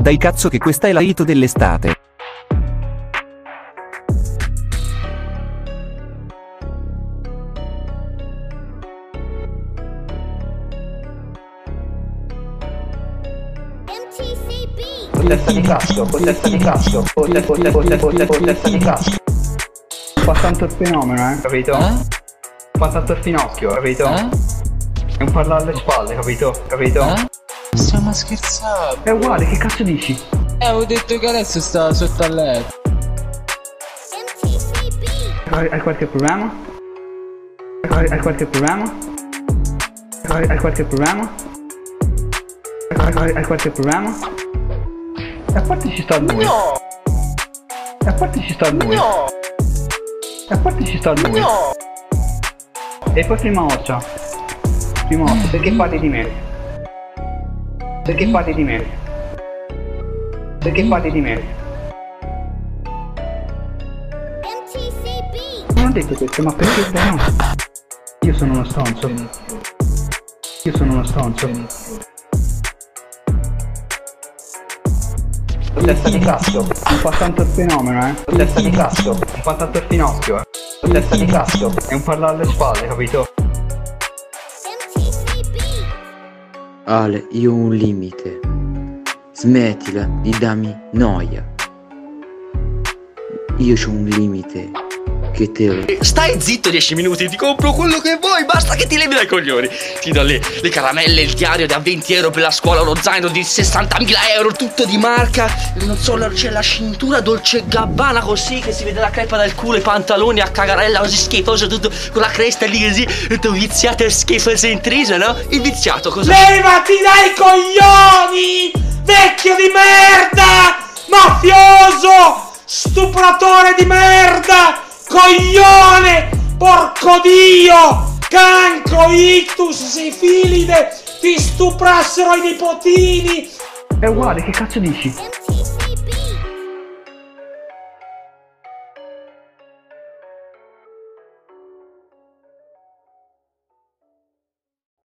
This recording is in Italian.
Dai cazzo che questa è la hit dell'estate. Di cazzo, di cazzo, di cazzo. Fa tanto il fenomeno, eh. Capito? Eh? Fa tanto il finocchio, capito? Eh? È un parlare alle spalle, capito? Capito? Eh? Stiamo scherzando. È uguale, che cazzo dici? Eh, avevo detto che adesso sta sotto al letto. Hai, hai qualche problema? Hai, hai qualche problema? Hai, hai qualche problema? Hai, hai- hai qualche problema? E a parte ci sta lui. No! E a parte ci sta lui. No! E a parte ci sta lui. No! E poi prima ossa. Prima ossa, perché parli di me? Perché parli di me? Perché parli di me? MTCB. Non ho detto questo, ma perché no? Io sono uno stronzo. Io sono uno stronzo. Con testa di cazzo, Fa tanto il fenomeno, eh. con testa di cazzo, non fa tanto il finocchio, eh. Con testa di cazzo, è un parlare alle spalle, capito? Ale, io ho un limite. Smettila di darmi noia. Io ho un limite che te lo... Stai zitto 10 minuti, ti compro quello che vuoi, basta che ti levi dai coglioni. Ti do le, le caramelle, il diario da 20 euro per la scuola, uno zaino di 60.000 euro, tutto di marca. Non so, c'è la cintura dolce gabbana così che si vede la crepa dal culo, i pantaloni a cagarella così schifoso, tutto con la cresta lì così, tutto viziato e schifoso e intriso, no? Il viziato cosa? Levati dai coglioni! Vecchio di merda! Mafioso! Stupratore di merda! Coglione! Porco dio! Cancro, ictus, sifilide! Ti stuprassero i nipotini! È uguale, che cazzo dici?